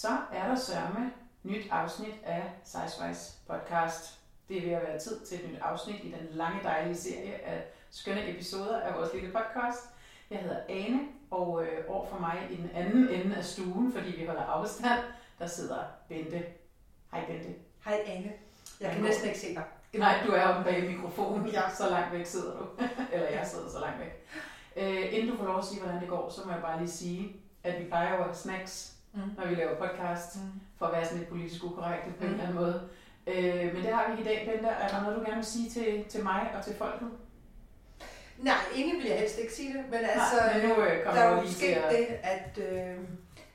så er der sørme nyt afsnit af Sizewise podcast. Det er ved at være tid til et nyt afsnit i den lange dejlige serie af skønne episoder af vores lille podcast. Jeg hedder Ane, og øh, over for mig i den anden ende af stuen, fordi vi holder afstand, der sidder Bente. Hej Bente. Hej Ane. Jeg kan næsten ikke se dig. Nej, du er oppe bag mikrofonen. Ja. Så langt væk sidder du. Eller jeg sidder så langt væk. Øh, inden du får lov at sige, hvordan det går, så må jeg bare lige sige, at vi plejer jo at have snacks, Mm. når vi laver podcast, Mm. for at være sådan lidt politisk ukorrekte på en Mm. eller anden måde. Øh, men det har vi ikke i dag, Bente. Er der noget, du gerne vil sige til, til mig og til folket? Nej, egentlig vil jeg helst ikke sige det, men altså, Nej, men nu øh, der er jo sket at... det, at, øh,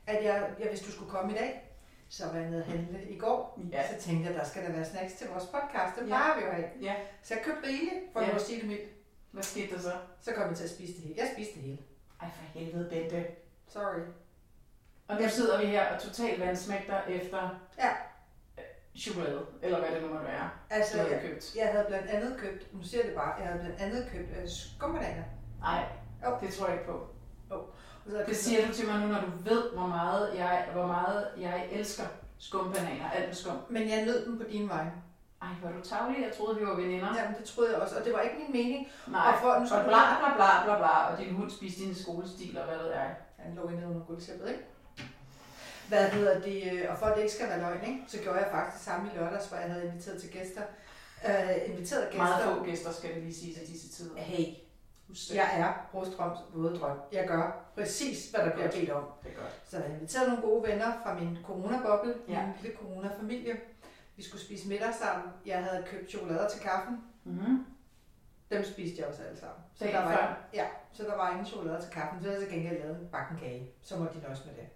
at jeg, jeg, hvis du skulle komme i dag, så var jeg nede at handle i går. Ja. Så tænkte jeg, der skal der være snacks til vores podcast. Det Ja. plejer vi jo have. Ja. Så jeg købte rigeligt, for Ja. ja. at sige det mildt. Hvad skete der så? Så kom jeg til at spise det hele. Jeg spiste det hele. Ej, for helvede, Bente. Sorry. Og nu Ja. sidder vi her og totalt vandsmægter efter Ja. øh, chokolade, eller hvad det nu måtte være, Altså, du havde jeg, købt. jeg havde blandt andet købt, nu siger jeg det bare, jeg havde blandt andet købt øh, skumbananer. Nej, Jo. det tror jeg ikke på. Og så jeg Det siger du til mig nu, når du ved, hvor meget jeg, hvor meget jeg elsker skumbananer, alt med skum. Men jeg nød dem på din vej. Ej, hvor er du tavlig. Jeg troede, vi var veninder. Jamen, det troede jeg også, og det var ikke min mening. Nej, Og for, nu og bla bla bla bla bla, og din hund spiste dine skolestil, og hvad ved jeg. Han lå inde under gulvtæppet, ikke? Hvad hedder det? øh, Og for at det ikke skal være løgn, ikke? så gjorde jeg faktisk samme i lørdags, hvor jeg havde inviteret til gæster. Øh, inviteret gæster. Meget få gæster, skal det lige sige til disse tider. Hey, jeg er Brostrøms våde drøm. Jeg gør præcis, hvad der bliver bedt om. Det er godt. Så jeg har inviteret nogle gode venner fra min coronaboble, Ja. min lille coronafamilie. Vi skulle spise middag sammen. Jeg havde købt chokolader til kaffen. Mm-hmm. Dem spiste jeg også alle sammen. Så Dagen der, var, før? ja, så der var ingen chokolader til kaffen. Så havde jeg til gengæld lavet en bakken kage. Så må de nøjes med det.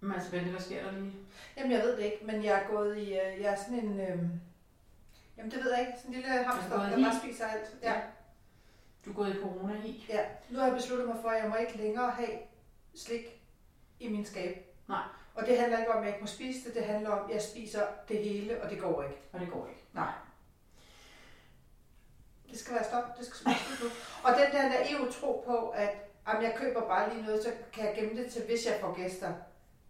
Men altså, Bente, hvad sker der lige? Jamen, jeg ved det ikke, men jeg er gået i... øh, Jeg er sådan en... Øh, jamen, det ved jeg ikke. Sådan en lille hamster, der bare spiser alt. Ja. Du er gået i corona i. ja. Nu har jeg besluttet mig for, at jeg må ikke længere have slik i min skab. Nej. Og det handler ikke om, at jeg ikke må spise det. Det handler om, at jeg spiser det hele, og det går ikke. Og det går ikke. Nej. Det skal være stop. Det skal slut nu. Og den der naive tro på, at jamen, jeg køber bare lige noget, så kan jeg gemme det til, hvis jeg får gæster.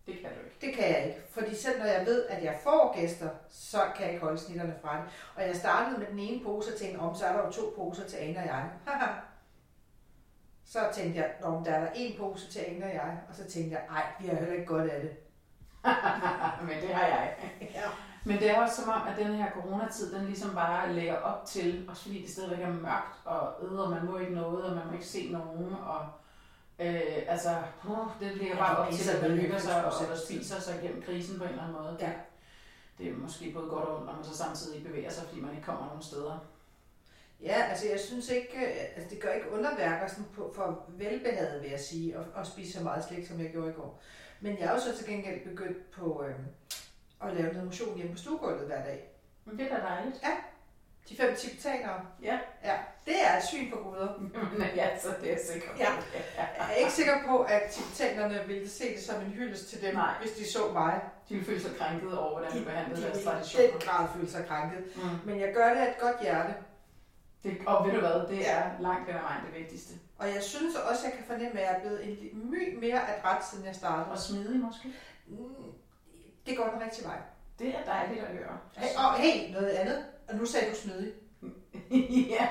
Det kan du ikke. Det kan jeg ikke, fordi selv når jeg ved, at jeg får gæster, så kan jeg ikke holde snitterne fra det. Og jeg startede med den ene pose og tænkte, om så er der jo to poser til Ane og jeg. så tænkte jeg, om der er der en pose til Ane og jeg, og så tænkte jeg, ej, vi har heller ikke godt af det. Men det har jeg. Ja. Men det er også som om, at den her coronatid, den ligesom bare lægger op til, også fordi det stadigvæk er mørkt, og æder, man må ikke noget, og man må ikke se nogen, og øh, altså, uh, det ligger Ja, bare op til, at man hygger sig og, 90% og spiser sig igennem krisen på en eller anden måde. Ja. Det er måske både godt og ondt, når man så samtidig bevæger sig, fordi man ikke kommer nogen steder. Ja, altså jeg synes ikke, øh, altså det gør ikke underværker sådan på, for velbehaget, vil jeg sige, at, at spise så meget slik, som jeg gjorde i går. Men jeg er jo så til gengæld begyndt på øh, at lave noget motion hjemme på stuegulvet hver dag. Men det er da dejligt. De fem tibetanere, Ja. ja, det er et syn for guder. Men ja, så det er jeg sikker på. Ja. Jeg er ikke sikker på, at tibetanerne ville se det som en hyldest til dem, Nej. hvis de så mig. De vil føle sig krænket over, hvordan De, du behandlede de deres ville i traditioner. den grad føle sig krænket. Mm. Men jeg gør det af et godt hjerte. Det, og ved du hvad, det Ja. er langt hen ad vejen det vigtigste. Og jeg synes også, at jeg kan fornemme, at jeg er blevet en my mere adræt, siden jeg startede. Og smidig måske. Mm, Det går den rigtige vej. Det er dejligt at høre. Hey, og hey, noget andet. Og nu sagde du smidig. ja,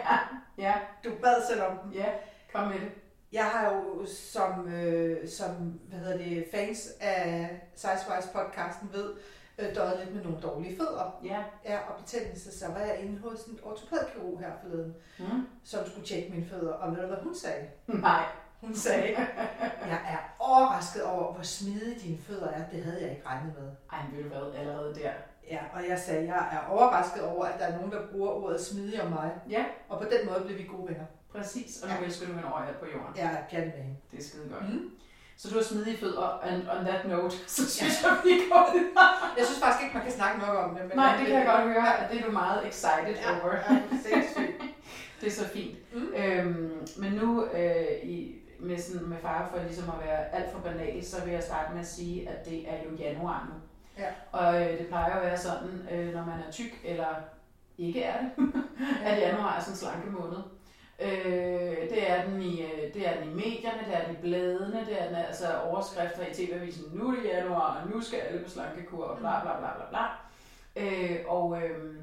ja, Du bad selv om den. ja. Kom med det. Jeg har jo som, øh, som hvad hedder det, fans af Sizewise podcasten ved, øh, døjet lidt med nogle dårlige fødder. Ja. Ja, og betændelse, så var jeg inde hos en ortopædkirurg her forleden, Mm. som skulle tjekke mine fødder. Og ved du, hvad hun sagde? Nej. Hun sagde, jeg er overrasket over, hvor smidige dine fødder er. Det havde jeg ikke regnet med. Ej, men du hvad, allerede der. Ja, og jeg sagde, jeg er overrasket over, at der er nogen, der bruger ordet smidig om mig. Ja, Og på den måde blev vi gode venner. præcis. Og nu Ja. elsker du hende overalt på jorden. Er pjattet med hende. Det er skide godt. Mm. Så du har smidige fødder, and on that note, så synes jeg, vi går videre. Jeg synes faktisk ikke, man kan snakke nok om det. Men Nej, det kan jeg godt høre, at det er du meget excited Ja, over. ja. Det er så fint. Mm. Øhm, men nu, øh, i, med, sådan, med fare for ligesom at være alt for banal, så vil jeg starte med at sige, at det er jo januar nu. Ja. Og øh, det plejer at være sådan, øh, når man er tyk, eller ikke er det, at januar er sådan en slanke måned. Øh, det, er den i, øh, det er den i medierne, det er den i bladene, det er den altså overskrifter i TV-avisen, nu er det januar, og nu skal alle på slankekur, og bla bla bla bla bla. Øh, og øh,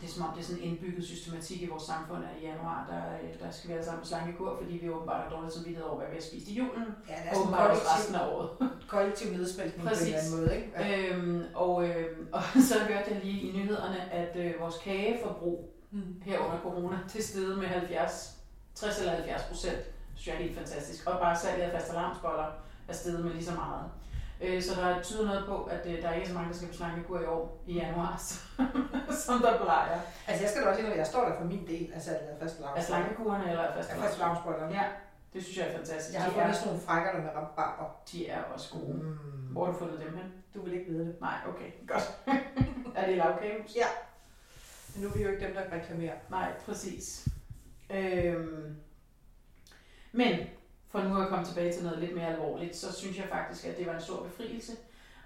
det er som om, det er sådan en indbygget systematik i vores samfund, at i januar, der, øh, der skal vi alle sammen på slankekur, fordi vi åbenbart har dårligt samvittighed over, hvad vi har spist i julen. Ja, det er Og åbenbart også resten af året. kollektiv nedsmeltning på en eller anden måde. Ikke? Ja. Øhm, og, øhm, og så hørte jeg lige i nyhederne, at øh, vores kageforbrug Mm. her under corona til stede med 70, 60 eller 70 procent. Det synes jeg er helt fantastisk. Og bare salget af fastelavnsboller er steget med lige så meget. Øh, så der tyder noget på, at øh, der er ikke så mange, der skal på slankekur i år i januar, som der plejer. Altså jeg skal da også indrømme, jeg står der for min del, altså at fast Er slankekuren eller er fast fastelavnsboller? lavnsbollerne. Ja, det synes jeg er fantastisk. Jeg har de, fundet sådan nogle frækker, med rabarber. de er også gode. Mm. Hvor har du fundet dem hen? Du vil ikke vide det. Nej, okay, godt. er det lavkagehus? Ja. Men nu er vi jo ikke dem, der reklamerer. Nej, præcis. Øhm, men for nu at komme tilbage til noget lidt mere alvorligt, så synes jeg faktisk, at det var en stor befrielse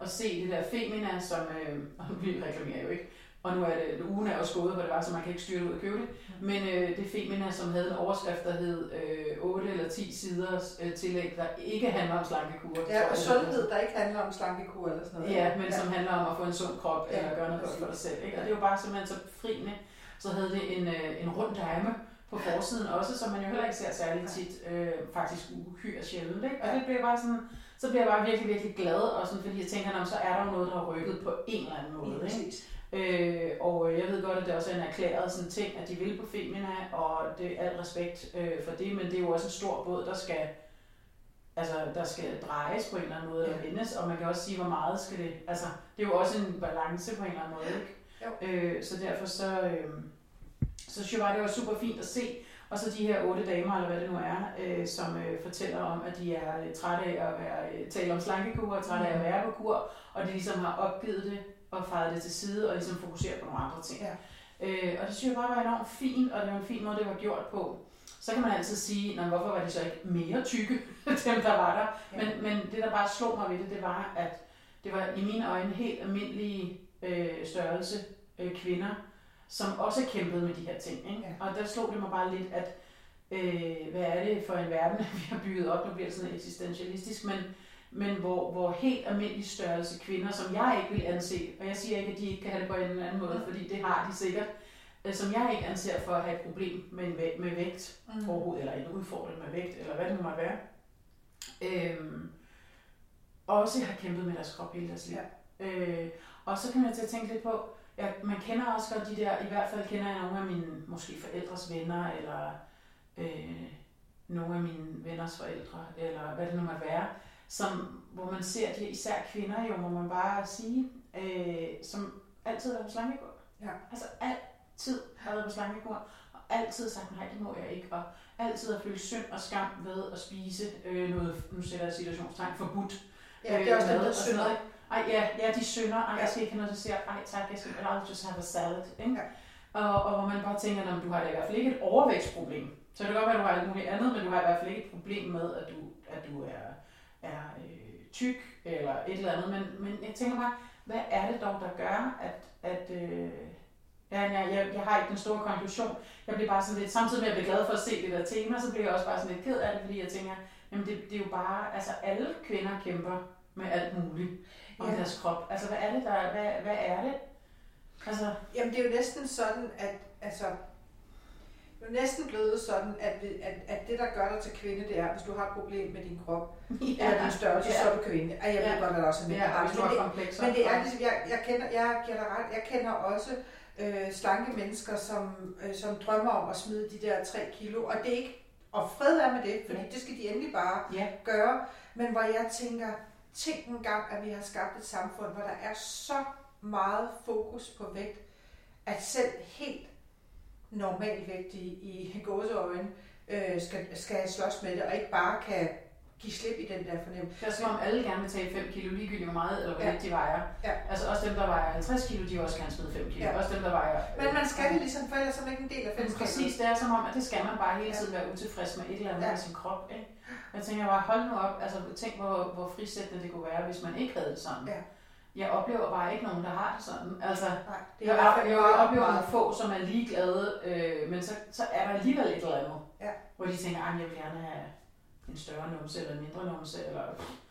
at se det der Femina, som øh, og vi reklamerer jo ikke, og nu er det, ugen er også gået, hvor det var, så man kan ikke styre ud og købe det, men øh, det Femina, som havde en overskrift, der hed øh, 8 eller 10 siders øh, tillæg, der ikke handler om slankekur. Ja, og sundhed, der ikke handler om slankekur eller sådan noget. Ja, men som handler om at få en sund krop, Ja, eller gøre noget godt for dig selv. Ikke? Og det jo bare simpelthen så befriende. Så havde det en, øh, en rund dame på forsiden også, som man jo heller ikke ser særlig tit, øh, faktisk uhyre sjældent. Ikke? Og det bliver bare sådan, så bliver jeg bare virkelig, virkelig glad, og sådan, fordi jeg tænker, "Nå, så er der jo noget, der har rykket på en eller anden måde. Ikke? Øh, og jeg ved godt, at det også er en erklæret sådan ting, at de vil på Femina, og det er al respekt øh, for det, men det er jo også en stor båd, der skal, altså, der skal drejes på en eller anden måde, Ja. eller vendes, og man kan også sige, hvor meget skal det, altså, det er jo også en balance på en eller anden måde, ikke? Jo. Øh, så derfor så, øh, så synes jeg bare, det var super fint at se, og så de her otte damer, eller hvad det nu er, øh, som øh, fortæller om, at de er øh, trætte af at være, øh, tale om slankekur, og trætte af at være på kur, og de ligesom har opgivet det, og fejret det til side, og ligesom fokusere på nogle andre ting. Ja. Øh, og det synes jeg bare var enormt fint, og det var en fin måde, det var gjort på. Så kan man altid sige, hvorfor var de så ikke mere tykke, dem der var der? Ja. Men, men det, der bare slog mig ved det, det var, at det var i mine øjne helt almindelige øh, størrelse øh, kvinder, som også kæmpede med de her ting. Ikke? Ja. Og der slog det mig bare lidt, at øh, hvad er det for en verden, vi har bygget op, nu bliver sådan eksistentialistisk, men, men hvor, hvor helt almindelig størrelse kvinder, som jeg ikke vil anse, og jeg siger ikke, at de ikke kan have det på en eller anden måde, fordi det har de sikkert, øh, som jeg ikke anser for at have et problem med, med vægt Mm. overhovedet, eller en udfordring med vægt, eller hvad det nu måtte være, øhm, også har kæmpet med deres krop hele deres liv. Ja. Øh, og så kan man til at tænke lidt på, ja, man kender også godt de der, i hvert fald kender jeg nogle af mine måske forældres venner, eller øh, nogle af mine venners forældre, eller hvad det nu måtte være, som, hvor man ser de især kvinder jo, må man bare sige, øh, som altid er på slankekur. Ja. Altså altid har været på slankekur, og altid sagt, nej, det må jeg ikke, og altid har følt synd og skam ved at spise øh, noget, nu sætter jeg situationstegn, forbudt. Ja, det er også øh, mad der noget. Ej, ja, ja, de synder. Ej, jeg skal ikke have noget dessert. Ej, tak, jeg skal I'll just have a salad. Ikke? Ja. Og, og hvor man bare tænker, at du har da i hvert fald ikke et overvægtsproblem. Så det kan godt være, at du har alt muligt andet, men du har i hvert fald ikke et problem med, at du, at du er, er øh, tyk eller et eller andet. Men, men jeg tænker bare, hvad er det dog, der gør, at, at øh, ja, jeg, jeg, jeg har ikke den store konklusion. Jeg bliver bare sådan lidt, samtidig med at jeg bliver glad for at se det der tema, så bliver jeg også bare sådan lidt ked af det, fordi jeg tænker, jamen det, det er jo bare, altså alle kvinder kæmper med alt muligt om Ja. deres krop. Altså hvad er det der, hvad, hvad er det? Altså, Jamen det er jo næsten sådan, at altså, det er jo næsten blevet sådan, at, at, at det, der gør dig til kvinde, det er, hvis du har et problem med din krop, ja. eller din størrelse, Ja. så er du kvinde. Ej, jeg ved godt, at der også er mænd, ja, Men det, komplekser. men det er ligesom, jeg, jeg, kender, jeg, dig ret, jeg kender også øh, slanke mennesker, som, øh, som drømmer om at smide de der 3 kilo, og det er ikke, og fred er med det, fordi Ja. det skal de endelig bare Ja, gøre, men hvor jeg tænker, tænk en gang, at vi har skabt et samfund, hvor der er så meget fokus på vægt, at selv helt normalvægtige i gåseøjne øh, skal, skal slås med det, og ikke bare kan give slip i den der fornemmelse. det er som om alle gerne vil tage 5 kilo ligegyldigt hvor meget, eller hvor Ja. lidt de vejer. Ja. Altså også dem, der vejer 50 kilo, de vil også gerne smide 5 kilo. Ja. Også dem, der vejer... Men man skal det ligesom, for ellers er man ikke en del af fællesskabet. præcis, det er som om, at det skal man bare hele tiden være utilfreds med et eller andet Ja. sin krop. Ikke? Jeg tænker bare, hold nu op, altså tænk, hvor, hvor frisættende det kunne være, hvis man ikke havde det sådan. Ja. Jeg oplever bare ikke nogen, der har det sådan. Altså, Nej, det jeg, er jeg, jeg meget, oplever nogle få, som er ligeglade, øh, men så, så er der alligevel et eller andet. Ja. Hvor de tænker, at jeg vil gerne have en større numse eller en mindre numse. Eller...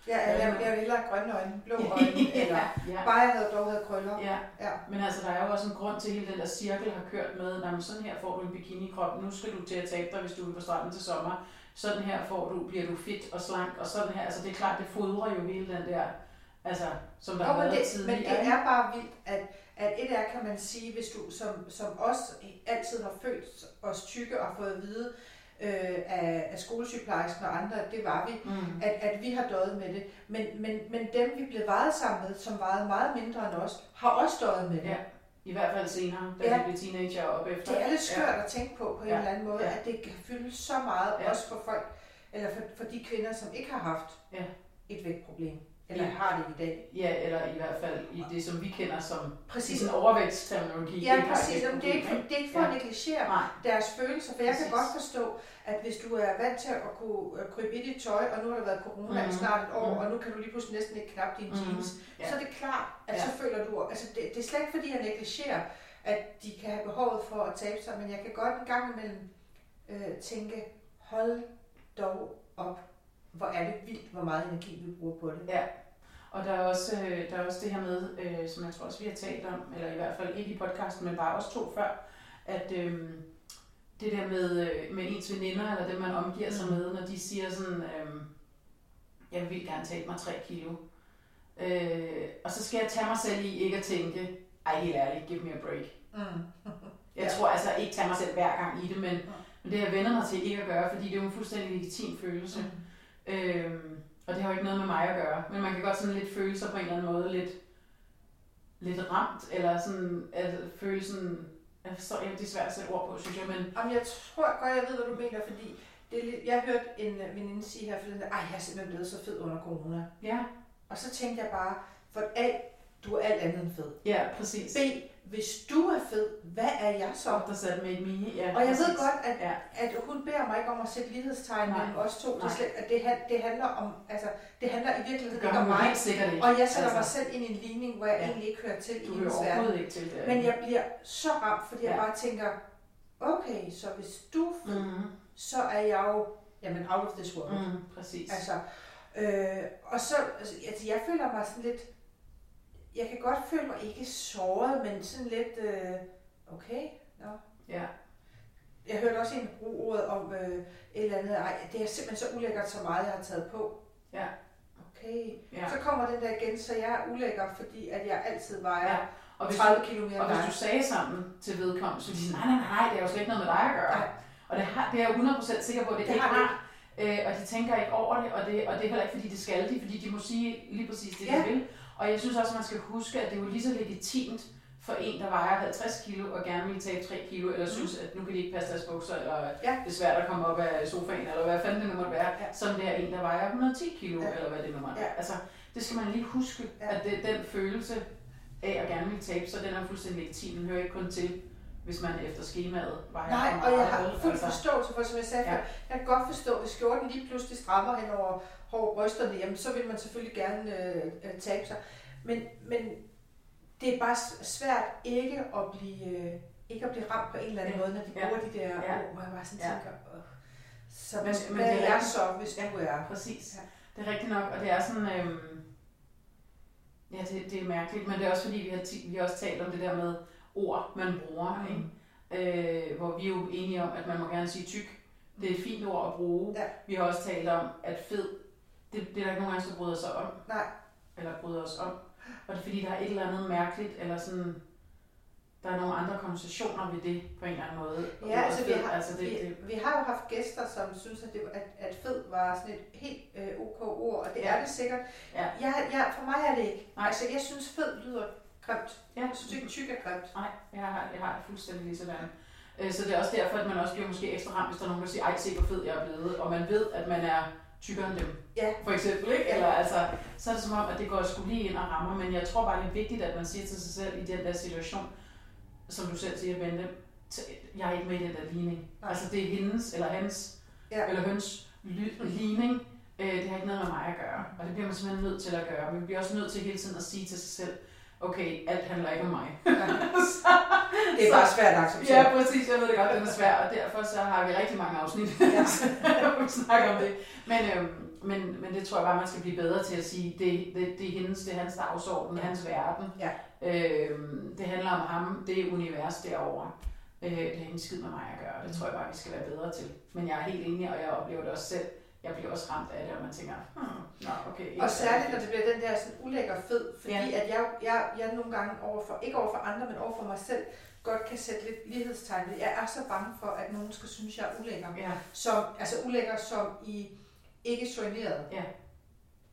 Ja, jeg, jeg, jeg vil hellere have grønne øjne, blå øjne, eller ja. bare jeg havde dog havde krøller. ja. Ja. Men altså, der er jo også en grund til, at hele den der cirkel har kørt med, når sådan her får du en bikini-krop, nu skal du til at tabe dig, hvis du er på stranden til sommer. Sådan her får du, bliver du fit og slank, og sådan her. Altså, det er klart, det fodrer jo hele den der, altså, som der Jo, har været det, tidligere. men det er bare vildt, at, at et er, kan man sige, hvis du som, som os altid har følt os tykke og fået at vide øh, af, af skolesygeplejersken og andre, det var vi, Mm. at, at vi har døjet med det. Men, men, men dem, vi blev vejet sammen med, som vejede meget mindre end os, har også døjet med det. Ja, I hvert fald senere, da Ja. vi blev teenager og op efter. Det er lidt skørt at tænke på på en Ja. eller anden måde, Ja. at det kan fylde så meget, Ja. også for folk, eller for, for de kvinder, som ikke har haft Ja. et vægtproblem, eller Ja. har det i dag. Ja, eller i hvert fald i det, som vi kender som Præcis. sådan overvægtsterminologi. Ja, præcis. Jamen, det, er ikke, det er ikke for Ja. at negligere Nej, deres følelser, for jeg kan Præcis. godt forstå, at hvis du er vant til at kunne øh, krybe i dit tøj, og nu har der været corona Mhm. i snart et år, Mhm. og nu kan du lige pludselig næsten ikke knappe dine Mhm. jeans, Ja. så er det klart, at Ja. så føler du, altså det, det er slet ikke fordi, jeg negligerer, at de kan have behovet for at tabe sig, men jeg kan godt en gang imellem øh, tænke, hold dog op, hvor er det vildt, hvor meget energi vi bruger på det. Og der er også, øh, der er også det her med, øh, som jeg tror også vi har talt om, eller i hvert fald ikke i podcasten, men bare også to før, at øh, det der med, øh, med ens veninder, eller dem man omgiver sig Mm. med, når de siger sådan, øh, jeg vil gerne tabe mig 3 kilo. Øh, og så skal jeg tage mig selv i ikke at tænke, ej helt ærligt, give me a break. Mm. Jeg Ja. tror altså ikke tage mig selv hver gang i det, men, Ja. men det jeg vendt mig til ikke at gøre, fordi det er jo en fuldstændig legitim følelse. Mm. Øhm, og det har jo ikke noget med mig at gøre, men man kan godt sådan lidt føle sig på en eller anden måde lidt, lidt ramt, eller sådan, at føle sådan, jeg forstår ikke, det er svært at sætte ord på, synes jeg, men Jamen, jeg tror godt, jeg ved, hvad du mener, fordi det er lidt, jeg hørte en øh, veninde sige her forleden, ej, jeg er simpelthen blevet så fed under corona. ja, Og så tænkte jeg bare, for A, du er alt andet end fed. ja, præcis. B, hvis du er fed, hvad er jeg så? Der satte med et ja, Og jeg ved godt, at, Ja. at hun beder mig ikke om at sætte lighedstegn mellem os to. Det, slet, at det, det, handler om, altså, det handler i virkeligheden ikke om mig. ikke. Og jeg sætter mig Altså, selv ind i en ligning, hvor jeg Ja. egentlig ikke hører til i Du hører hendes verden. ikke til det. Men jeg bliver så ramt, fordi jeg Ja. bare tænker, okay, så hvis du er fed, mm, så er jeg jo, jamen, out of this world. mm, præcis. Altså, øh, og så, altså, altså, jeg føler mig sådan lidt, jeg kan godt føle mig ikke såret, men sådan lidt, øh, okay, nå. Ja, Jeg hørte også en bruge ordet om øh, et eller andet, ej, det er simpelthen så ulækkert, så meget jeg har taget på. Ja. Okay. ja. Så kommer den der igen, så jeg er ulækker, fordi at jeg altid vejer ja. Og hvis, 30 kilo mere og hvis du sagde sammen til vedkommende, så ville de sige, nej, nej, nej, det er jo slet ikke noget med dig at gøre. Nej. Og det, har, det er jeg jo 100% sikker på, at det, Det ikke har har. Øh, og de tænker ikke over det og, det, og det er heller ikke, fordi det skal de, fordi de må sige lige præcis det, Ja. de vil. Og jeg synes også, at man skal huske, at det er jo lige så legitimt for en, der vejer 50 kilo og gerne vil tabe 3 kilo, eller Mm. synes, at nu kan de ikke passe deres bukser, eller Ja. det er svært at komme op af sofaen, eller hvad fanden det nu måtte være, Ja. som det er en, der vejer 110 kilo, Ja. eller hvad det nu måtte Ja. være. Altså, det skal man lige huske, Ja. at det, den følelse af at gerne vil tabe sig, den er fuldstændig legitim. Den hører ikke kun til, hvis man efter skemaet vejer Nej, og jeg har fuld Altså, forståelse for, som jeg sagde Ja. før, jeg kan godt forstå, hvis skjorten lige pludselig strammer hen over, over brysterne, jamen så vil man selvfølgelig gerne øh, øh, tabe sig. Men, men det er bare svært ikke at blive, øh, ikke at blive ramt på en eller anden Ja. måde, når de Ja. bruger de der Ja. ord, hvor jeg bare sådan Ja. tænker, Åh. så Men- men, men hvad det er er så, hvis Ja. du er? Præcis. Ja. Det er rigtigt nok, og det er sådan, øhm, ja, det, det er mærkeligt, men det er også fordi, vi har, vi har også talt om det der med ord, man bruger, Mm. ikke? Øh, hvor vi er jo enige om, at man må gerne sige tyk. Det er et fint ord at bruge. Ja. Vi har også talt om, at fed, det, det er der ikke nogen af os, der bryder sig om. Nej. Eller bryder os om. Og det er fordi, der er et eller andet mærkeligt, eller sådan, der er nogle andre konversationer ved det, på en eller anden måde. Ja, Ordet altså vi fed, har, altså det, vi, det, vi har jo haft gæster, som synes, at, det, at, at fed var sådan et helt øh, ok ord, og det Ja. er det sikkert. Ja. Jeg, jeg, for mig er det ikke. Nej. Altså, jeg synes, fed lyder grimt. ja, Jeg synes ikke, tyk er grimt. Nej, jeg har, jeg har det fuldstændig lige sådan. Øh, Så det er også derfor, at man også bliver måske ekstra ramt, hvis der er nogen, der siger, ej, se hvor fed jeg er blevet, og man ved, at man er tykkere end dem. Ja. For eksempel, ikke? Eller altså, så er det som om, at det går sgu lige ind og rammer, men jeg tror bare, det er vigtigt, at man siger til sig selv i den der situation, som du selv siger, Bente, jeg er ikke med i den der ligning. Nej. Altså, det er hendes eller hans, Ja. eller høns ligning. Øh, det har ikke noget med mig at gøre, og det bliver man simpelthen nødt til at gøre. Men vi bliver også nødt til hele tiden at sige til sig selv, okay, alt handler ikke om mig. Det er bare svært at acceptere. Ja, præcis. Jeg ved det godt, den er svær, og derfor så har vi rigtig mange afsnit, Ja. hvor vi snakker om det. Men, øhm, men, men det tror jeg bare, man skal blive bedre til at sige, det, det, det er hendes, det er hans dagsorden, Ja. hans verden. Ja. Øhm, det handler om ham, det er univers derovre. Øh, det har ingen skid med mig at gøre. Det tror jeg bare, vi skal være bedre til. Men jeg er helt enig, og jeg oplever det også selv. Jeg bliver også ramt af det, og man tænker, hmm, nå, okay. ikke Og særlig særligt, når det bliver den der sådan ulækker fed, fordi Ja. at jeg, jeg, jeg nogle gange overfor, ikke overfor andre, men overfor mig selv, godt kan sætte lidt lighedstegn. ved. Jeg er så bange for, at nogen skal synes, jeg er ulækker. Ja, Som, altså ulækker som i ikke soigneret. Ja.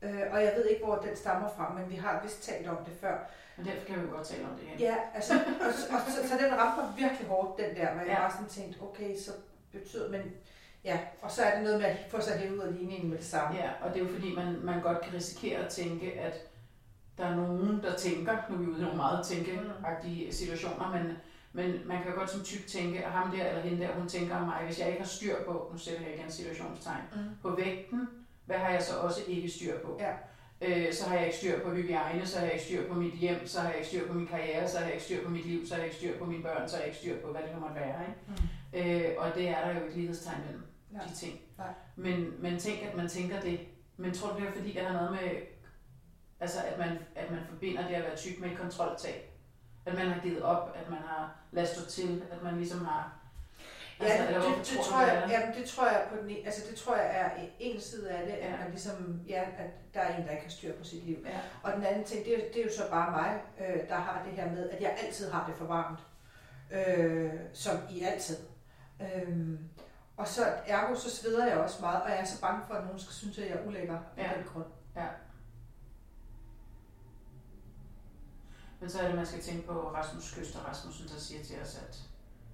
Øh, og jeg ved ikke, hvor den stammer fra, men vi har vist talt om det før. men derfor kan vi jo godt tale om det igen. Ja, altså, og, og, så, så den ramte mig virkelig hårdt, den der, hvor jeg Ja. bare sådan tænkte, okay, så betyder, men ja, og så er det noget med at få sig hævet ud af ligningen med det samme. Ja, og det er jo fordi, man, man godt kan risikere at tænke, at der er nogen, der tænker, nu er vi ude i nogle meget tænkeagtige situationer, men, men man kan jo godt som typ tænke, at ham der eller hende der, hun tænker om mig, hvis jeg ikke har styr på, nu sætter jeg igen situationstegn, Mm. på vægten, hvad har jeg så også ikke styr på? Ja. Øh, så har jeg ikke styr på hygiejne, så har jeg ikke styr på mit hjem, så har jeg ikke styr på min karriere, så har jeg ikke styr på mit liv, så har jeg ikke styr på mine børn, så har jeg ikke styr på, hvad det nu måtte være. Ikke? Øh, og det er der jo et lighedstegn mellem Nej. de ting. Nej. Men, men tænk, at man tænker det. Men tror du, det er fordi, det har noget med, altså at man, at man forbinder det at være tyk med et kontroltab? At man har givet op, at man har ladet stå til, at man ligesom har... Ja, altså, det, det, det, tror det jeg, er? jamen, det tror jeg på den ene, altså det tror jeg er en side af det, at Ja. man ligesom, ja, at der er en, der ikke har styr på sit liv. Ja. Og den anden ting, det er, det er jo så bare mig, øh, der har det her med, at jeg altid har det for varmt. Øh, som i altid. Øh, og så ergo, så sveder jeg også meget, og jeg er så bange for, at nogen skal synes, at jeg er ulækker af Ja. den grund. Men så er det, man skal tænke på Rasmus Køster Rasmussen, der siger til os, at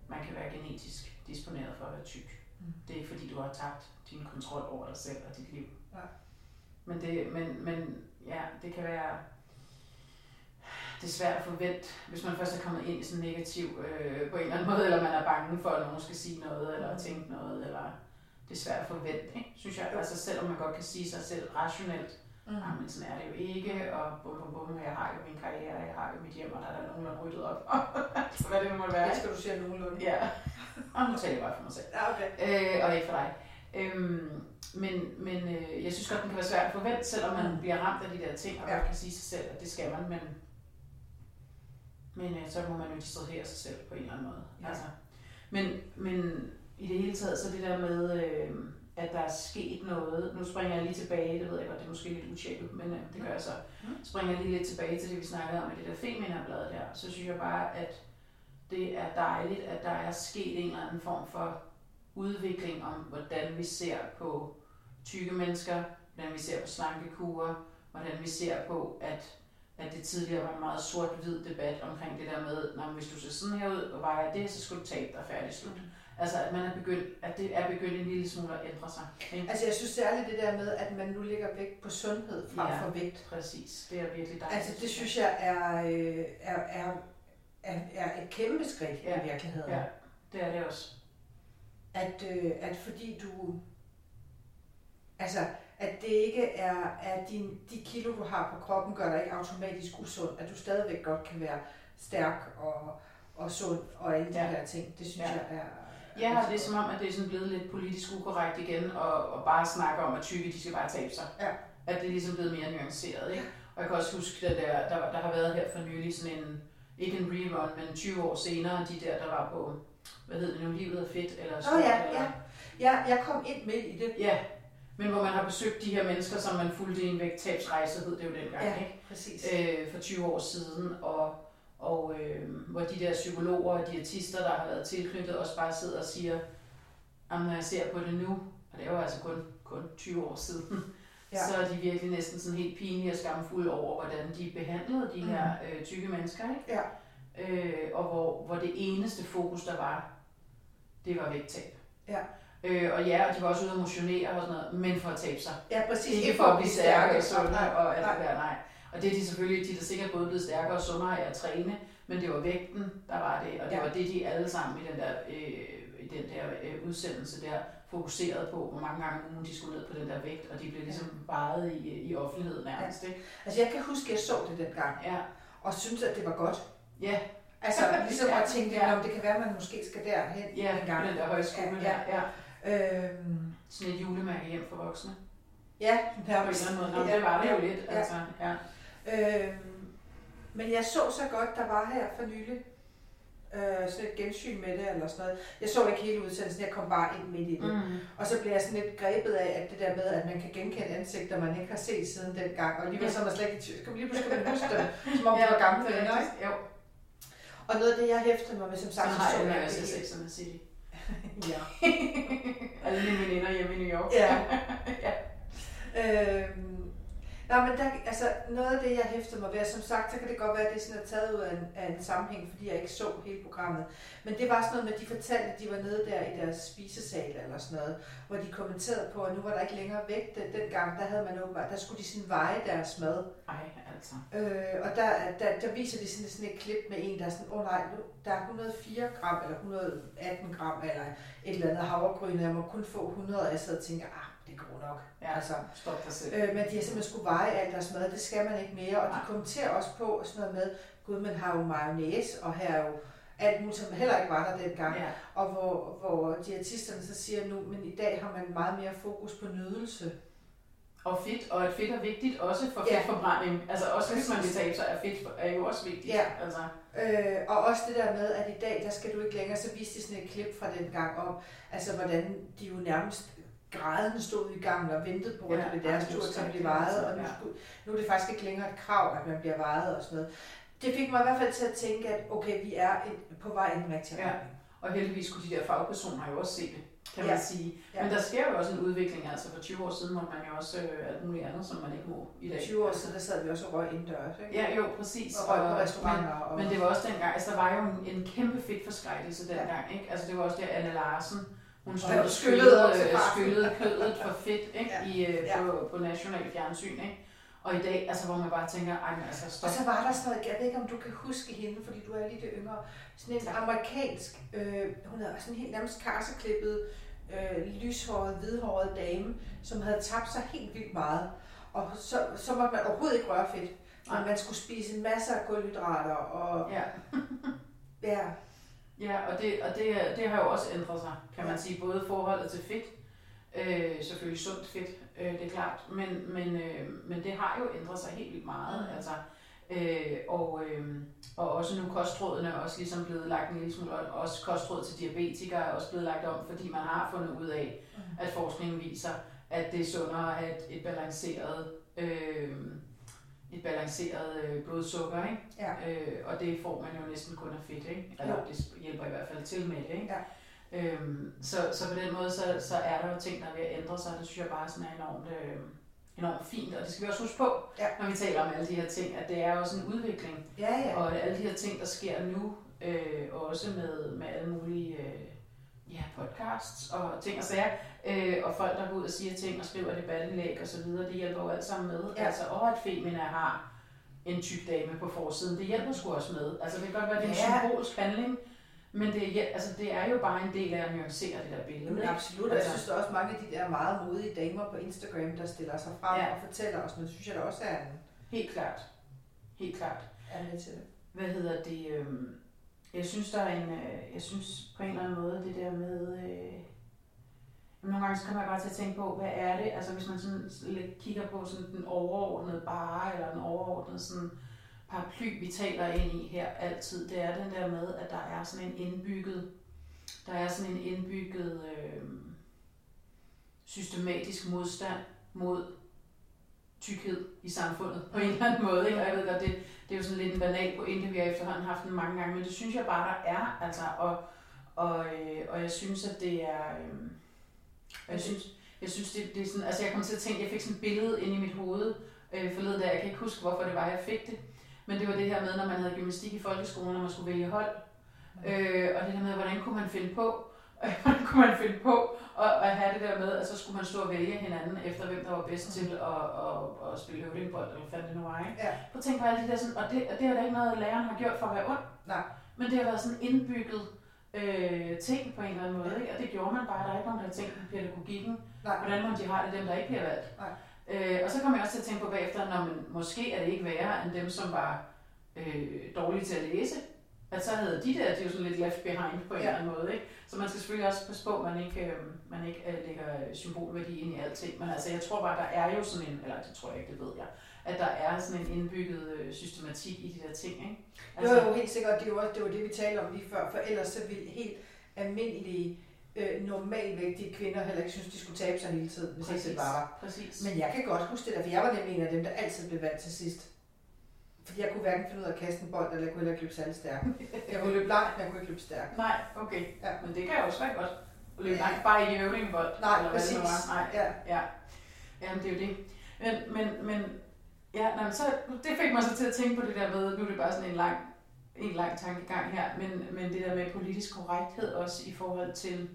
man kan være genetisk disponeret for at være tyk. Mm. Det er ikke fordi, du har tabt din kontrol over dig selv og dit liv. Nej. Men, det, men, men ja, det kan være... Det er svært at forvente, hvis man først er kommet ind i sådan negativ øh, på en eller anden måde, eller man er bange for, at nogen skal sige noget, eller Mm. tænke noget, eller det er svært at forvente, ikke? synes jeg. Altså selvom man godt kan sige sig selv rationelt, Mm. mm. men sådan er det jo ikke, og bum bum bum, jeg har jo min karriere, jeg har jo mit hjem, og der er der nogen, der er ryddet op. Så hvad det nu måtte være. Det skal du sige nogenlunde. Ja, og nu taler jeg bare for mig selv. Ja, okay. Øh, og ikke for dig. Øhm, men men øh, jeg synes godt, den kan være svært at forvente, selvom man Mm. bliver ramt af de der ting, og Ja. ja. kan sige sig selv, at det skal man, men, men øh, så må man jo distrahere sig selv på en eller anden måde. Ja. Altså, men, men i det hele taget, så det der med, øh, at der er sket noget, nu springer jeg lige tilbage, det ved jeg godt, det er måske lidt utjekket, men øh, det gør jeg så, springer jeg lige lidt tilbage til det, vi snakkede om i det der Femina-blad der, så synes jeg bare, at det er dejligt, at der er sket en eller anden form for udvikling om, hvordan vi ser på tykke mennesker, hvordan vi ser på slankekurer, hvordan vi ser på, at, at det tidligere var en meget sort-hvid debat omkring det der med, at hvis du ser sådan her ud, og vejer det, så skal du tabe dig færdig slut. Altså, at, man er begyndt, at det er begyndt en lille smule at ændre sig. Ikke? Altså jeg synes særligt det der med, at man nu lægger vægt på sundhed frem Ja. for vægt. Præcis. Det er virkelig dejligt. Altså det synes jeg er, øh, er, er, er, er et kæmpe skridt Ja. i virkeligheden. Ja, det er det også. At, øh, at fordi du... Altså, at det ikke er, at din, de kilo, du har på kroppen, gør dig ikke automatisk usund. At du stadigvæk godt kan være stærk og, og sund og alle de Ja. her ting. Det synes Ja. jeg er... Ja, og det er som om, at det er sådan blevet lidt politisk ukorrekt igen, og, og bare snakke om, at tykke, de skal bare tabe sig. Ja. At det er ligesom blevet mere nuanceret, ikke? Og jeg kan også huske, at der, der, der har været her for nylig sådan en, ikke en rerun, men 20 år senere, de der, der var på, hvad hedder det nu, livet er fedt, eller Åh stort, ja, eller, ja. ja. Jeg kom ind midt i det. ja. Men hvor man har besøgt de her mennesker, som man fulgte i en vægttabsrejse, hed det jo dengang, Ja, ikke? præcis. øh, for 20 år siden, og, og øh, hvor de der psykologer og diætister, der har været tilknyttet, også bare sidder og siger, at når jeg ser på det nu, og det er jo altså kun, kun 20 år siden, Ja. så er de virkelig næsten sådan helt pinlige og skamfulde over, hvordan de behandlede de her øh, tykke mennesker, ikke? Ja. Øh, og hvor, hvor det eneste fokus, der var, det var vægttab. Ja. Øh, og ja, og de var også ude at motionere og sådan noget, men for at tabe sig. Ja, præcis. Ikke for at blive stærkere og stærkere. sundere og alt nej. det der, nej. Og det er de selvfølgelig, de er sikkert både blevet stærkere og sundere af at træne, men det var vægten, der var det, og det Ja. ja. var det, de alle sammen i den der, øh, i den der øh, udsendelse der fokuserede på, hvor mange gange om ugen de skulle ned på den der vægt, og de blev ligesom ja. vejet i, i offentligheden nærmest, ikke? Altså jeg kan huske, at jeg så det dengang. Ja, og synes at det var godt. Ja, Altså ligesom Ja, at tænke, ja. ja. det kan være, at man måske skal derhen ja, en gang. på den der højskole Ja, der. Ja. Øhm, Sådan et julemærke hjem for voksne. ja, På en eller anden måde. Nå, men det var det jo lidt. Ja. Altså, ja. Øhm, men jeg så så godt, der var her for nylig øh, sådan et gensyn med det eller sådan noget. Jeg så ikke hele udsendelsen, jeg kom bare ind midt i det. Mm. Og så blev jeg sådan lidt grebet af, at det der med, at man kan genkende ansigter, man ikke har set siden dengang. Og alligevel så er man slet ikke i tvivl. Så lige pludselig man huske dem, som om de var gamle venner. ikke? Jo, Og noget af det, jeg hæftede mig med, som sagt, har så jeg jeg med også det i hele. Sex and the City. Ja. Alle mine veninder hjemme i New York. Ja. ja. Øhm, nej, men der, altså, noget af det, jeg hæftede mig ved, som sagt, så kan det godt være, at det sådan er taget ud af en, af en sammenhæng, fordi jeg ikke så hele programmet. Men det var sådan noget med, at de fortalte, at de var nede der i deres spisesal eller sådan noget, hvor de kommenterede på, at nu var der ikke længere vægt. Den, dengang, der havde man åbenbart, der skulle de sådan veje deres mad. Ej, altså. Øh, og der, der, der viser de sådan, sådan et klip med en, der er sådan, åh oh, nej, nu, der er 104 gram, eller 118 gram, eller et eller andet havregryn, og jeg må kun få 100, og jeg sad og tænker, ah, det går nok. Ja, Altså, stop dig selv. Øh, men de har simpelthen skulle veje alt deres mad, det skal man ikke mere. Og de Nej. kommenterer også på sådan noget med, gud, man har jo mayonnaise, og her er jo alt muligt, som heller ikke var der dengang. Ja. Og hvor, hvor diætisterne så siger nu, men i dag har man meget mere fokus på nydelse. Og fedt, og at fedt er vigtigt også for Ja. fedtforbrænding. Altså også hvis man vil tabe sig, er fedt er jo også vigtigt. Ja. Altså, Øh, og også det der med, at i dag, der skal du ikke længere, så viste de sådan et klip fra den gang om, altså hvordan de jo nærmest grædende stod i gangen og ventede på, at Ja, det blev deres er tur til at blive vejet, og nu, ja. skulle, nu er det faktisk ikke længere et krav, at man bliver vejet og sådan noget. Det fik mig i hvert fald til at tænke, at okay, vi er på vej i den rigtige Ja. retning. og heldigvis kunne de der fagpersoner jo også se det, kan Ja. man sige. Ja. Men der sker jo også en udvikling, altså for 20 år siden måtte man jo også øh, alt muligt andet, som man ikke må i dag. 20 år Altså, siden, der sad vi også og røg indendørs, ikke? Ja, jo, præcis. Og røg på restauranter. Og, Men, men det var også dengang, altså der var jo en, en kæmpe fedtforskrækkelse dengang, ikke? Altså det var også der Anne Larsen, hun stod skyllede øh, skyllede kødet for fedt, ikke? Ja. I, øh, Ja. på, på national fjernsyn, ikke? Og i dag, altså hvor man bare tænker, ej men altså stop. Og så var der sådan noget, jeg ved ikke om du kan huske hende, fordi du er lidt yngre, sådan en amerikansk, øh, hun er sådan helt nærmest karseklippet, øh, lyshåret, hvidhåret dame, som havde tabt sig helt vildt meget. Og så, så måtte man overhovedet ikke røre fedt. Men man skulle spise en masse af kulhydrater, og Ja, ja, ja og, det, og det, det har jo også ændret sig, kan man sige. Både forholdet til fedt, øh, selvfølgelig sundt fedt, øh, det er klart, men, men, øh, men det har jo ændret sig helt vildt meget. Mm. Altså, øh, og, øh, og også nu kostrådene er også ligesom blevet lagt en lille smule, og også kostråd til diabetikere er også blevet lagt om, fordi man har fundet ud af, Mm. at forskningen viser, at det er sundere at et balanceret, øh, et balanceret øh, blodsukker, ikke? ja, Øh, og det får man jo næsten kun af fedt, ikke? Eller Jo. det hjælper i hvert fald til med det, ikke? Ja. Øhm, så, så på den måde, så, så er der jo ting, der er ved at ændre sig, og det synes jeg bare sådan er enormt, øh, enormt fint, og det skal vi også huske på, Ja. når vi taler om alle de her ting, at det er også en udvikling, ja, ja. og alle de her ting, der sker nu, øh, også med, med alle mulige øh, ja, podcasts og ting og sager, øh, og folk, der går ud og siger ting og skriver debatindlæg og så videre, det hjælper jo alt sammen med. Ja. Altså, og at Femina har en tyk dame på forsiden, det hjælper sgu også med. Altså, det kan godt være, det er en Ja. symbolsk handling, men det, hjæl- altså, det er jo bare en del af at nuancere det der billede. Jamen, absolut, og jeg Altså- synes der er også mange af de der meget modige damer på Instagram, der stiller sig frem Ja. og fortæller os noget, synes jeg da også er, en, Helt klart. Helt klart. er med til det. hvad hedder det, øh, jeg synes, der er en, øh, jeg synes på en eller anden måde, det der med, øh, nogle gange så kommer jeg bare til at tænke på, hvad er det, altså hvis man sådan lidt kigger på sådan den overordnede bare, eller den overordnede sådan paraply, vi taler ind i her altid, det er den der med, at der er sådan en indbygget, der er sådan en indbygget øh, systematisk modstand mod tykkhed i samfundet på en eller anden måde. Ikke? Og jeg ved godt, det, det er jo sådan lidt en banal pointe, vi har efterhånden haft den mange gange, men det synes jeg bare, der er. Altså, og, og, øh, og jeg synes, at det er... Øh, jeg synes, jeg synes det, det er sådan... Altså, jeg kom til at tænke, jeg fik sådan et billede ind i mit hoved øh, forleden dag. Jeg kan ikke huske, hvorfor det var, jeg fik det. Men det var det her med, når man havde gymnastik i folkeskolen, når man skulle vælge hold. Øh, og det der med, hvordan kunne man finde på, hvordan kunne man finde på at, at have det der med, at så skulle man stå og vælge hinanden efter, hvem der var bedst til at, at, at spille høvdingbold, eller hvad fanden det nu var, ikke? Ja. Prøv at tænke på alle de der sådan, og det, og det er da ikke noget, læreren har gjort for at være ond. Nej. Men det har været sådan indbygget øh, ting på en eller anden måde, ikke? Og det gjorde man bare, der er ikke nogen, der har tænkt på pædagogikken. Nej, Hvordan må de har det, dem der ikke bliver valgt? Nej. Øh, og så kommer jeg også til at tænke på bagefter, når man, måske er det ikke værre end dem, som var øh, dårlige til at læse, at så havde de der, de er jo sådan lidt left behind på en Ja. eller anden måde. Ikke? Så man skal selvfølgelig også passe på, at man ikke, øh, man ikke øh, lægger symbolværdi ind i alting. Men altså, jeg tror bare, der er jo sådan en, eller det tror jeg ikke, det ved jeg, at der er sådan en indbygget øh, systematik i de der ting. Ikke? Altså, jo, jo, helt sikkert. Det var, det var det, vi talte om lige før, for ellers så ville helt almindelige, øh, normalvægtige kvinder heller ikke synes, de skulle tabe sig hele tiden, hvis ikke det bare var. Præcis. Men jeg kan godt huske det der, for jeg var nemlig en af dem, der altid blev valgt til sidst. Fordi jeg kunne hverken finde ud af at kaste en bold, eller jeg kunne heller ikke løbe særlig stærkt. Jeg kunne løbe langt, men jeg kunne ikke løbe stærkt. Nej, okay. Ja. Men det kan jo også være godt. At løbe Ja. langt bare i øvlingbold. Nej, eller hvad præcis. det nu var. Nej, Ja. ja. Jamen, det er jo det. Men, men, men ja, nej, men så, det fik mig så til at tænke på det der med, nu er det bare sådan en lang, en lang tankegang her, men, men det der med politisk korrekthed også i forhold til,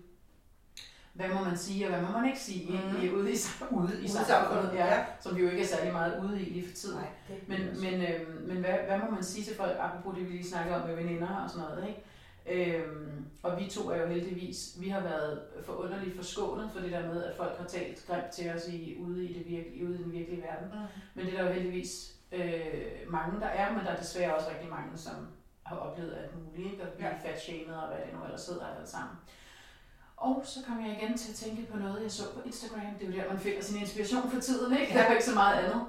hvad må man sige, og hvad må man ikke sige mm. i, ude i, ude i Ude samfundet, ja, ja. som vi jo ikke er særlig meget ude i lige for tiden. Nej, Men, men, øh, men hvad, hvad må man sige til folk, apropos det vi lige snakkede om med veninder og sådan noget, ikke? Øhm, og vi to er jo heldigvis, vi har været forunderligt forskånet for det der med, at folk har talt grimt til os i, ude, i det virke, ude i den virkelige verden. Mm. Men det er der jo heldigvis øh, mange, der er, men der er desværre også rigtig mange, som har oplevet alt muligt, ikke? og blive Ja. fatshamed og hvad det nu ellers hedder alt sammen. Og så kom jeg igen til at tænke på noget, jeg så på Instagram. Det er jo der, man finder sin inspiration for tiden, ikke? Der er jo ikke så meget andet.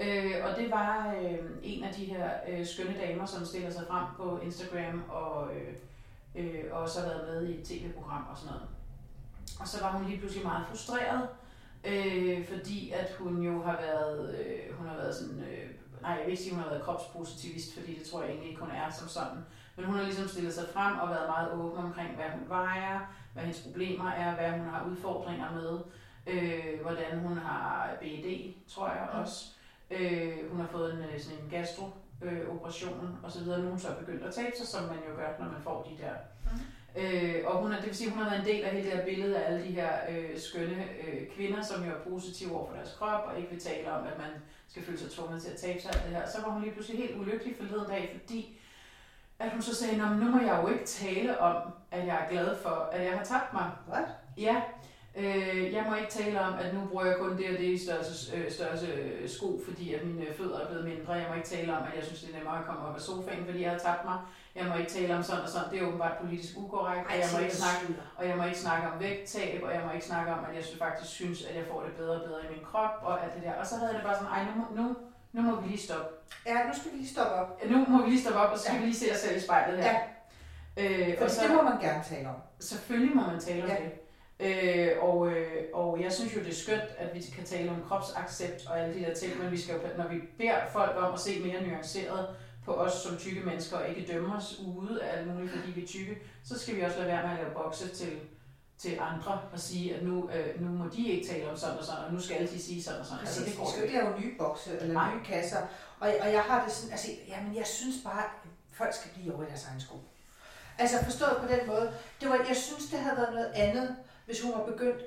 Øh, og det var øh, en af de her øh, skønne damer, som stiller sig frem på Instagram og, øh, øh, og også har været med i et tv-program og sådan noget. Og så var hun lige pludselig meget frustreret, øh, fordi at hun jo har været, øh, hun har været sådan, øh, nej jeg vil ikke sige, hun har været kropspositivist, fordi det tror jeg egentlig ikke, hun er som sådan. Men hun har ligesom stillet sig frem og været meget åben omkring, hvad hun vejer, hvad hendes problemer er, hvad hun har udfordringer med, øh, hvordan hun har BED, tror jeg Mm. også. Øh, hun har fået en, øh, sådan en gastro øh, operation og så videre. Nu er hun så begyndt at tabe sig, som man jo gør, når man får de der. Øh, og hun er, det vil sige, hun har været en del af hele det her billede af alle de her øh, skønne øh, kvinder, som jo er positive over for deres krop, og ikke vil tale om, at man skal føle sig tvunget til at tabe sig alt det her. Så var hun lige pludselig helt ulykkelig forleden dag, fordi at hun så sagde, "Nå, men nu må jeg jo ikke tale om, at jeg er glad for, at jeg har tabt mig. What? Ja, øh, jeg må ikke tale om, at nu bruger jeg kun det og det i størrelse, øh, størrelse øh, sko, fordi at mine fødder er blevet mindre. Jeg må ikke tale om, at jeg synes, det er nemmere at komme op af sofaen, fordi jeg har tabt mig. Jeg må ikke tale om sådan og sådan. Det er åbenbart politisk ukorrekt, og jeg må ikke snakke og jeg må ikke snakke om vægttab, og jeg må ikke snakke om, at jeg faktisk synes, at jeg får det bedre og bedre i min krop, og alt det der. Og så havde jeg det bare sådan, ej, nu, nu, nu må vi lige stoppe. Ja, nu skal vi lige stoppe op. Nu må vi lige stoppe op, og så skal Ja. vi lige se os selv i spejlet her. Ja. Øh, For og så, det må man gerne tale om. selvfølgelig må man tale om Ja. det. Øh, og, øh, og jeg synes jo, det er skønt, at vi kan tale om kropsaccept og alle de der ting, men vi skal jo, når vi beder folk om at se mere nuanceret på os som tykke mennesker, og ikke dømme os ude af alt muligt, fordi vi er tykke, så skal vi også lade være med at lave bokse til, til andre og sige, at nu, øh, nu må de ikke tale om sådan og sådan, og nu skal de sige sådan og sådan. Præcis, Altså, vi det går skal jo jo ikke lave nye bokse eller Nej. nye kasser. Og, og jeg har det sådan, altså, jamen jeg synes bare, at folk skal blive over i deres egen sko. Altså forstået på den måde, det var, jeg synes, det havde været noget andet, hvis hun var begyndt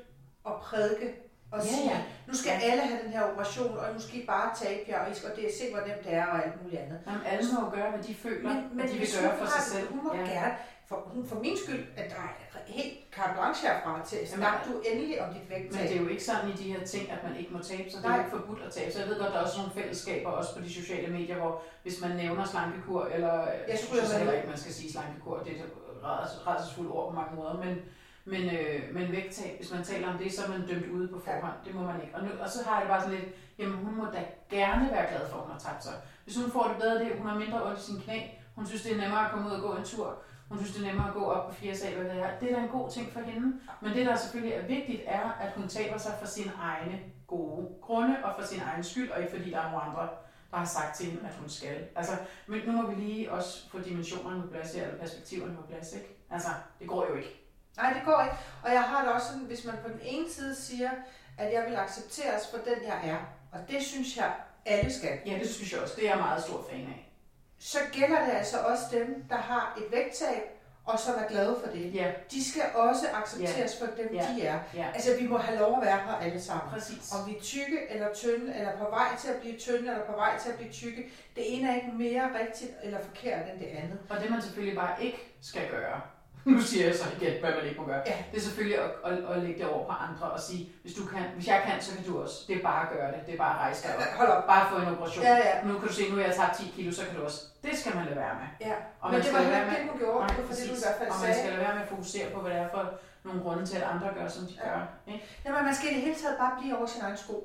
at prædike og Ja, sige, ja. nu skal alle have den her operation, og nu skal I bare tabe jer, og I skal, og det se, hvor nemt det er, og alt muligt andet. Jamen, alle må gøre, hvad de føler, Men, men de vil gøre for sig selv. Hun må ja. gerne, for, hun, for min skyld, at er helt carte blanche herfra til, snak du endelig om dit vægttab. Men det er jo ikke sådan i de her ting, at man ikke må tabe sig. Det er jo ikke forbudt at tabe sig. Jeg ved godt, der er også nogle fællesskaber, også på de sociale medier, hvor hvis man nævner slankekur, eller jeg skulle synes have heller ikke, man skal sige slankekur, det er et ræds- rædselsfuldt ord på mange måder, men, men, øh, men vægttab, hvis man taler om det, så er man dømt ude på forhånd. Det må man ikke. Og, nu, og så har jeg det bare sådan lidt, jamen hun må da gerne være glad for, at hun har tabt sig. Hvis hun får det bedre det, hun har mindre ondt i sin knæ, hun synes, det er nemmere at komme ud og gå en tur, hun synes, det er nemmere at gå op på fire sal, hvad det er. Det er da en god ting for hende. Men det, der selvfølgelig er vigtigt, er, at hun taber sig for sine egne gode grunde og for sin egen skyld, og ikke fordi der er nogle andre, der har sagt til hende, at hun skal. Altså, men nu må vi lige også få dimensionerne på plads her, eller perspektiverne på plads, ikke? Altså, det går jo ikke. Nej, det går ikke. Og jeg har det også sådan, hvis man på den ene side siger, at jeg vil accepteres for den, jeg er, og det synes jeg, alle skal, Ja, det synes jeg også. Det er jeg meget stor fan af. Så gælder det altså også dem, der har et vægttab, og som er glade for det. Ja, De skal også accepteres for dem, Ja. de er. ja, Altså, vi må have lov at være her alle sammen. præcis. Om vi er tykke eller tynde, eller på vej til at blive tynde, eller på vej til at blive tykke, det ene er ikke mere rigtigt eller forkert end det andet. Og det man selvfølgelig bare ikke skal gøre, nu siger jeg så igen, hvad man ikke må gøre. Ja. Det er selvfølgelig at, at, at lægge det over på andre og sige, hvis, du kan, hvis jeg kan, så kan du også. Det er bare at gøre det. Det er bare at rejse dig op. Hold op. Bare få en operation. Ja, ja. Nu kan du se, nu har jeg tabt 10 kilo, så kan du også. Det skal man lade være med. Ja. Og Men man det var ikke det, du gjorde. Nej, det fordi, du i hvert fald og man sagde. skal lade være med at fokusere på, hvad det er for nogle grunde til, at andre gør, som de Ja. gør. Ikke? Jamen, man skal i det hele taget bare blive over sin egen sko.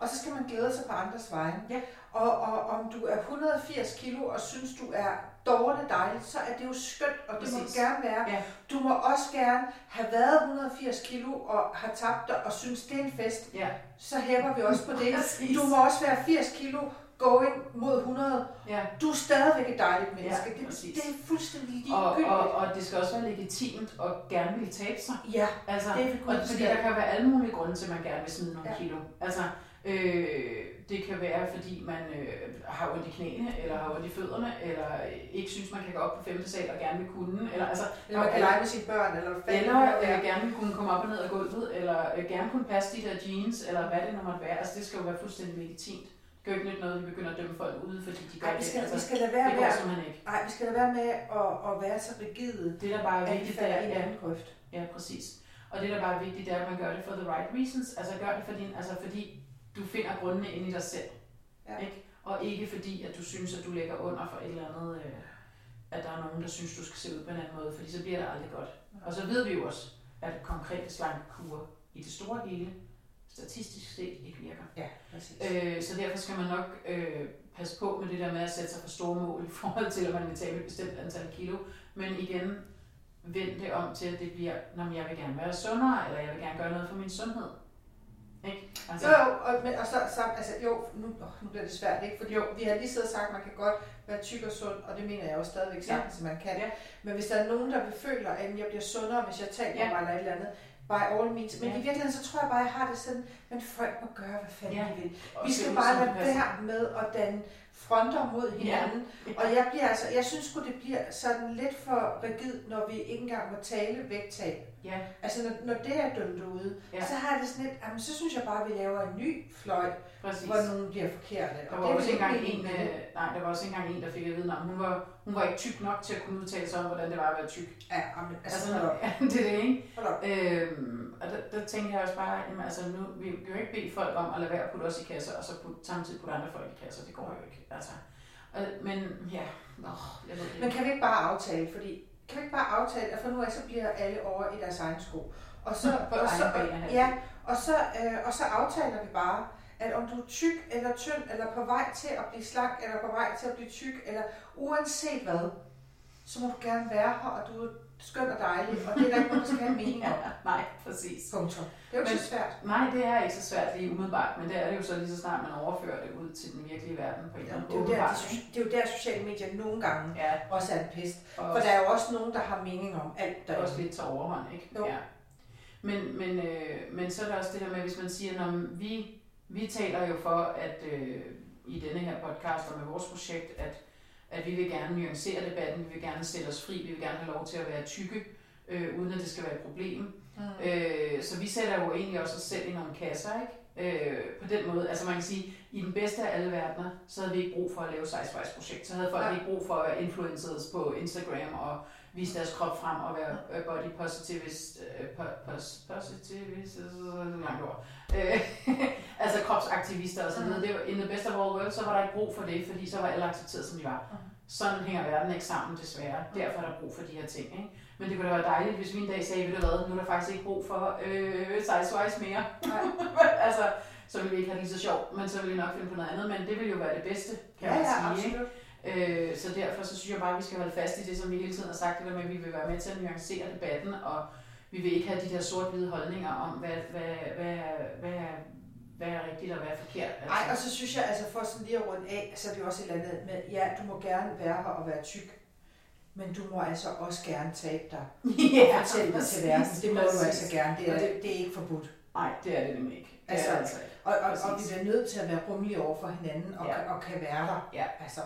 Og så skal man glæde sig på andres vegne. Ja. Og, og om du er 180 kilo og synes, du er dårligt dejligt, så er det jo skønt, og det må Præcis. du gerne være. Ja. Du må også gerne have været 180 kilo og have tabt dig og synes, det er en fest. Ja. Så hæpper vi også på det. Præcis. Du må også være 80 kilo going mod 100. Ja. Du er stadigvæk et dejligt menneske. Ja, det, præcis. det er fuldstændig Og, ligegyldigt. og, og det skal også være legitimt og gerne vil tabe sig. Ja, Altså, Det vil kunne og fordi der kan være alle mulige grunde til, at man gerne vil smide nogle ja. kilo. Altså, øh, det kan være, fordi man øh, har ondt i knæene, eller har ondt i fødderne, eller ikke synes, man kan gå op på femte sal og gerne vil kunne. Eller, altså, eller man kan lege med sine børn, eller fanden eller det er. øh, gerne vil kunne komme op og ned af gulvet, eller øh, gerne kunne passe de der jeans, eller hvad det nu måtte være. Altså, det skal jo være fuldstændig legitimt. Det jo ikke nytte noget, at vi begynder at dømme folk ude, fordi de gør Ej, vi det. skal, altså, vi skal lade være det med, går simpelthen ikke. ej, vi skal lade være med at, at være så rigide, Det, der bare er at vi vigtigt, det falder er, i en anden grøft. Ja, præcis. Og det, der bare er vigtigt, det er, at man gør det for the right reasons. Altså gør det for din, altså fordi du finder grundene ind i dig selv. Ja. Ikke? Og ikke fordi, at du synes, at du ligger under for et eller andet, øh, at der er nogen, der synes, du skal se ud på en anden måde, fordi så bliver det aldrig godt. Og så ved vi jo også, at konkrete slankekur i det store hele, statistisk set, ikke virker. Ja, præcis. Øh, så derfor skal man nok øh, passe på med det der med at sætte sig for store mål i forhold til, at man vil tabe et bestemt antal kilo. Men igen, vend det om til, at det bliver, når jeg vil gerne være sundere, eller jeg vil gerne gøre noget for min sundhed. Ikke? Altså, Jo, jo, og, men, og så, så altså, jo, nu, åh, nu bliver det svært, ikke? Fordi jo, vi har lige siddet og sagt, at man kan godt være tyk og sund, og det mener jeg også stadigvæk Ja. sagtens, at man kan. Ja. Men hvis der er nogen, der føler, at jeg bliver sundere, hvis jeg taber Ja. mig eller et eller andet, by all means. Men Ja. i virkeligheden, så tror jeg bare, at jeg har det sådan, men folk må gøre, hvad fanden Ja. de vil. og Vi skal bare lade være med at danne fronter mod hinanden. Ja. Og jeg bliver altså, jeg synes sgu, det bliver sådan lidt for rigid, når vi ikke engang må tale vægttab. Ja, Altså, når, når det er dømt ude, Ja. så har det sådan lidt, jamen, så synes jeg bare, at vi laver en ny fløjt, præcis. hvor nogen bliver forkerte. Der Og var det er også ikke engang en, med øh, nej, der var også engang en, der fik at vide, at hun var, hun var ikke tyk nok til at kunne udtale sig om, hvordan det var at være tyk. det. Ja, jamen, altså, Altså, ja, det er det, ikke? Øhm, og der, der tænker jeg også bare, jamen, altså nu, vi kan jo ikke bede folk om at lade være at putte os i kasser, og så putte, samtidig putte andre folk i kasser. Det går jo ikke. Altså. Og, men ja, åh, jeg ved det Men ikke. kan vi ikke bare aftale, fordi kan vi ikke bare aftale, at fra nu af, så bliver alle over i deres egen sko. Og så, På og så, bane, ja, og så, øh, og så aftaler vi bare, at om du er tyk eller tynd, eller på vej til at blive slank, eller på vej til at blive tyk, eller uanset hvad, så må du gerne være her, og du er skøn og dejlig, og det er der ikke nogen, der skal have en mening om. Nej, præcis. Punktum. Det er jo ikke Men- så svært. Nej, det er ikke så svært lige umiddelbart, men det er det jo så lige så snart man overfører det ud til den virkelige verden på en eller anden Det er, jo der, åbenbart, de, det er jo der, sociale medier nogle gange Ja, også er en pest. og For der er jo også nogen, der har mening om alt der også lidt tager overhånd, ikke? Jo. Ja. Men, men, øh, men så er der også det der med, hvis man siger, at vi, vi taler jo for, at øh, i denne her podcast og med vores projekt, at, at vi vil gerne nuancere debatten, vi vil gerne sætte os fri, vi vil gerne have lov til at være tykke, øh, uden at det skal være et problem. Mm. Øh, så vi sætter jo egentlig også os selv i nogle kasser, ikke? Øh, på den måde, altså man kan sige, i den bedste af alle verdener, så havde vi ikke brug for at lave size projekt. Så havde folk Nej. ikke brug for at være influencers på Instagram og vise deres krop frem og være body positivist, øh, po- pos- positivist, øh, langt ord. Øh, altså kropsaktivister og så videre. Mhm. Det var, in the best of all worlds, så var der ikke brug for det, fordi så var alle accepteret, som de var. Mhm. Sådan hænger verden ikke sammen, desværre. Derfor er der brug for de her ting. Ikke? Men det kunne da være dejligt, hvis vi en dag sagde, ved du hvad, nu er der faktisk ikke brug for øh, size-wise mere. Nej. altså, så ville vi ikke have det lige så sjovt, men så ville vi nok finde på noget andet. Men det ville jo være det bedste, kan Ja, man ja, sige. Ikke? Øh, så derfor så synes jeg bare, at vi skal holde fast i det, som vi hele tiden har sagt, det der med, at vi vil være med til at nuancere debatten, og vi vil ikke have de der sort-hvide holdninger om, hvad, hvad, hvad, hvad, er, hvad er rigtigt og hvad er forkert. Altså. Ej, og så synes jeg, altså for sådan lige at runde af, så er det jo også et eller andet med, ja, du må gerne være her og være tyk, men du må altså også gerne tabe dig ja, og fortælle det til verden. Det må du præcis. altså gerne. Det er, Og det- det er ikke forbudt. Nej, det er det nemlig ikke. Det Altså, altså. Og, og, og vi Præcis. bliver nødt til at være rummelige over for hinanden og, Ja. ja. og kan være der. Ja. Altså,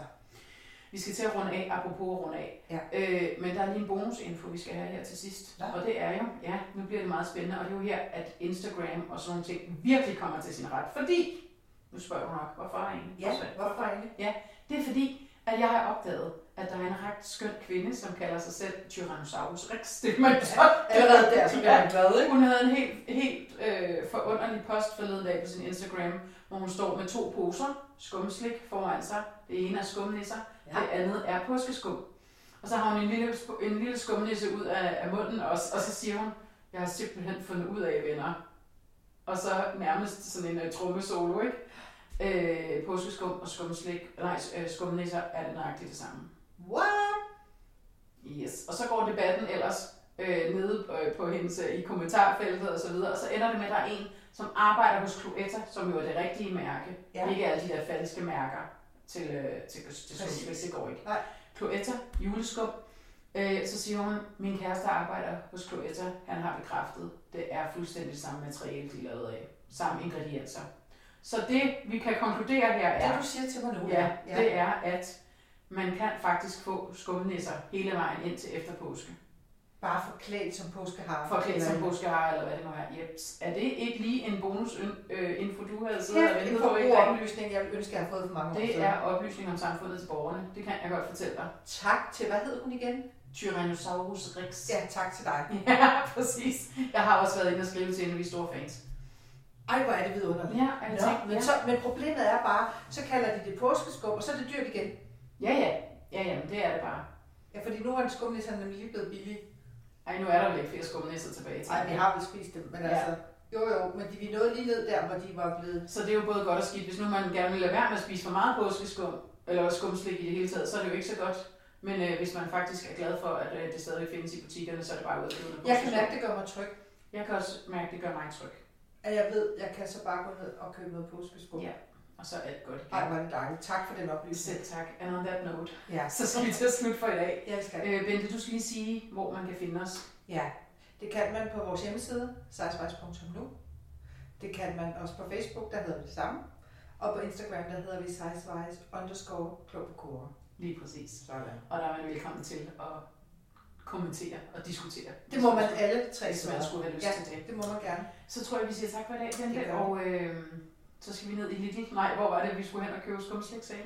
Vi skal til at runde af, apropos at runde af. Ja. Øh, men der er lige en bonusinfo, vi skal have her til sidst. Nå. Og det er jo, ja, nu bliver det meget spændende, og det er jo her, at Instagram og sådan nogle ting virkelig kommer til sin ret. Fordi, nu spørger du nok, hvorfor egentlig? ja, hvorfor egentlig? Det er fordi, at jeg har opdaget, at der er en ret skøn kvinde, som kalder sig selv Tyrannosaurus Rex. Det er man så Allerede der, så bliver man glad, ikke? Hun havde en helt, helt øh, forunderlig post forleden dag på sin Instagram, hvor hun står med to poser skumslik foran sig. Det ene er skumnisser, ja. det andet er påskeskum. Og så har hun en lille, en lille skumnisse ud af, af munden, og, og så siger hun, jeg har simpelthen fundet ud af, venner. Og så nærmest sådan en uh, trommesolo, ikke? Øh, påskeskum og skumslik, nej, øh, skumnisser er nøjagtigt det samme. What? Yes. Og så går debatten ellers øh, nede øh, på hendes i kommentarfeltet og så videre, og så ender det med, at der er en, som arbejder hos Cloetta, som jo er det rigtige mærke. Ja. Ikke alle de der falske mærker til, øh, til, til skumslik, det går ikke. Nej. Cloetta, juleskum. Øh, så siger hun, min kæreste arbejder hos Cloetta, han har bekræftet, det er fuldstændig samme materiale, de er lavet af. Samme ingredienser. Så det, vi kan konkludere her er... Det, du siger til mig nu. Ja, ja. det er, at man kan faktisk få skumnisser hele vejen ind til efter påske. Bare forklædt som påskehar. Forklædt som påskehar, eller hvad det nu er. Yep. Er det ikke lige en bonus øh, info, du havde siddet og ventet på? Det er en oplysning, jeg vil ønske, jeg har fået for mange år Det er oplysning om samfundet til borgerne. Det kan jeg godt fortælle dig. Tak til, hvad hed hun igen? Tyrannosaurus Rex. Ja, tak til dig. ja, præcis. Jeg har også været inde og skrive til en af de store fans. Ej, hvor er det vidunderligt. Ja, jeg tænkte, men, ja. så, men problemet er bare, så kalder de det påskeskum, og så er det dyrt igen. Ja, ja. Ja, jamen, det er det bare. Ja, fordi nu er en skumnisse nemlig lige blevet billig. Ej, nu er der jo ikke flere skumnisser tilbage til. Nej, vi har vel spist dem, men ja. altså... Jo, jo, men de, vi nåede lige ned der, hvor de var blevet... Så det er jo både godt og skidt. Hvis nu man gerne vil lade være med at spise for meget påskeskum, eller skumslik i det hele taget, så er det jo ikke så godt. Men øh, hvis man faktisk er glad for, at øh, det stadig findes i butikkerne, så er det bare ud købe Jeg kan mærke, det gør mig tryg. Jeg kan også mærke, det gør mig tryg. At jeg ved, jeg kan så bare gå ned og købe noget påskeskum. Ja, og så er alt godt igen. Ej, hvor er det dejligt. Tak for den oplysning. Selv tak. And on that note, ja. så skal vi til at slutte for i dag. Jeg skal. Øh, Bente, du skal lige sige, hvor man kan finde os. Ja, det kan man på vores hjemmeside, sizewise.nu. Det kan man også på Facebook, der hedder det samme. Og på Instagram, der hedder vi sizewise underscore klog Lige præcis. Sådan. Og der er man velkommen til at kommentere og diskutere. Det må man alle tre Hvis man skulle have lyst ja, til det. det må man gerne. Så tror jeg, vi siger tak for i dag, Bente. Og øh, så skal vi ned i Lidl. Nej, hvor var det, vi skulle hen og købe skumslik, sagde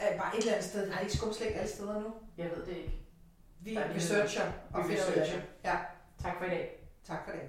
Æh, Bare et eller andet sted. Har I ikke skumslik alle steder nu? Jeg ved det ikke. Vi researcher og ud af Ja. Tak for i dag. Tak for det.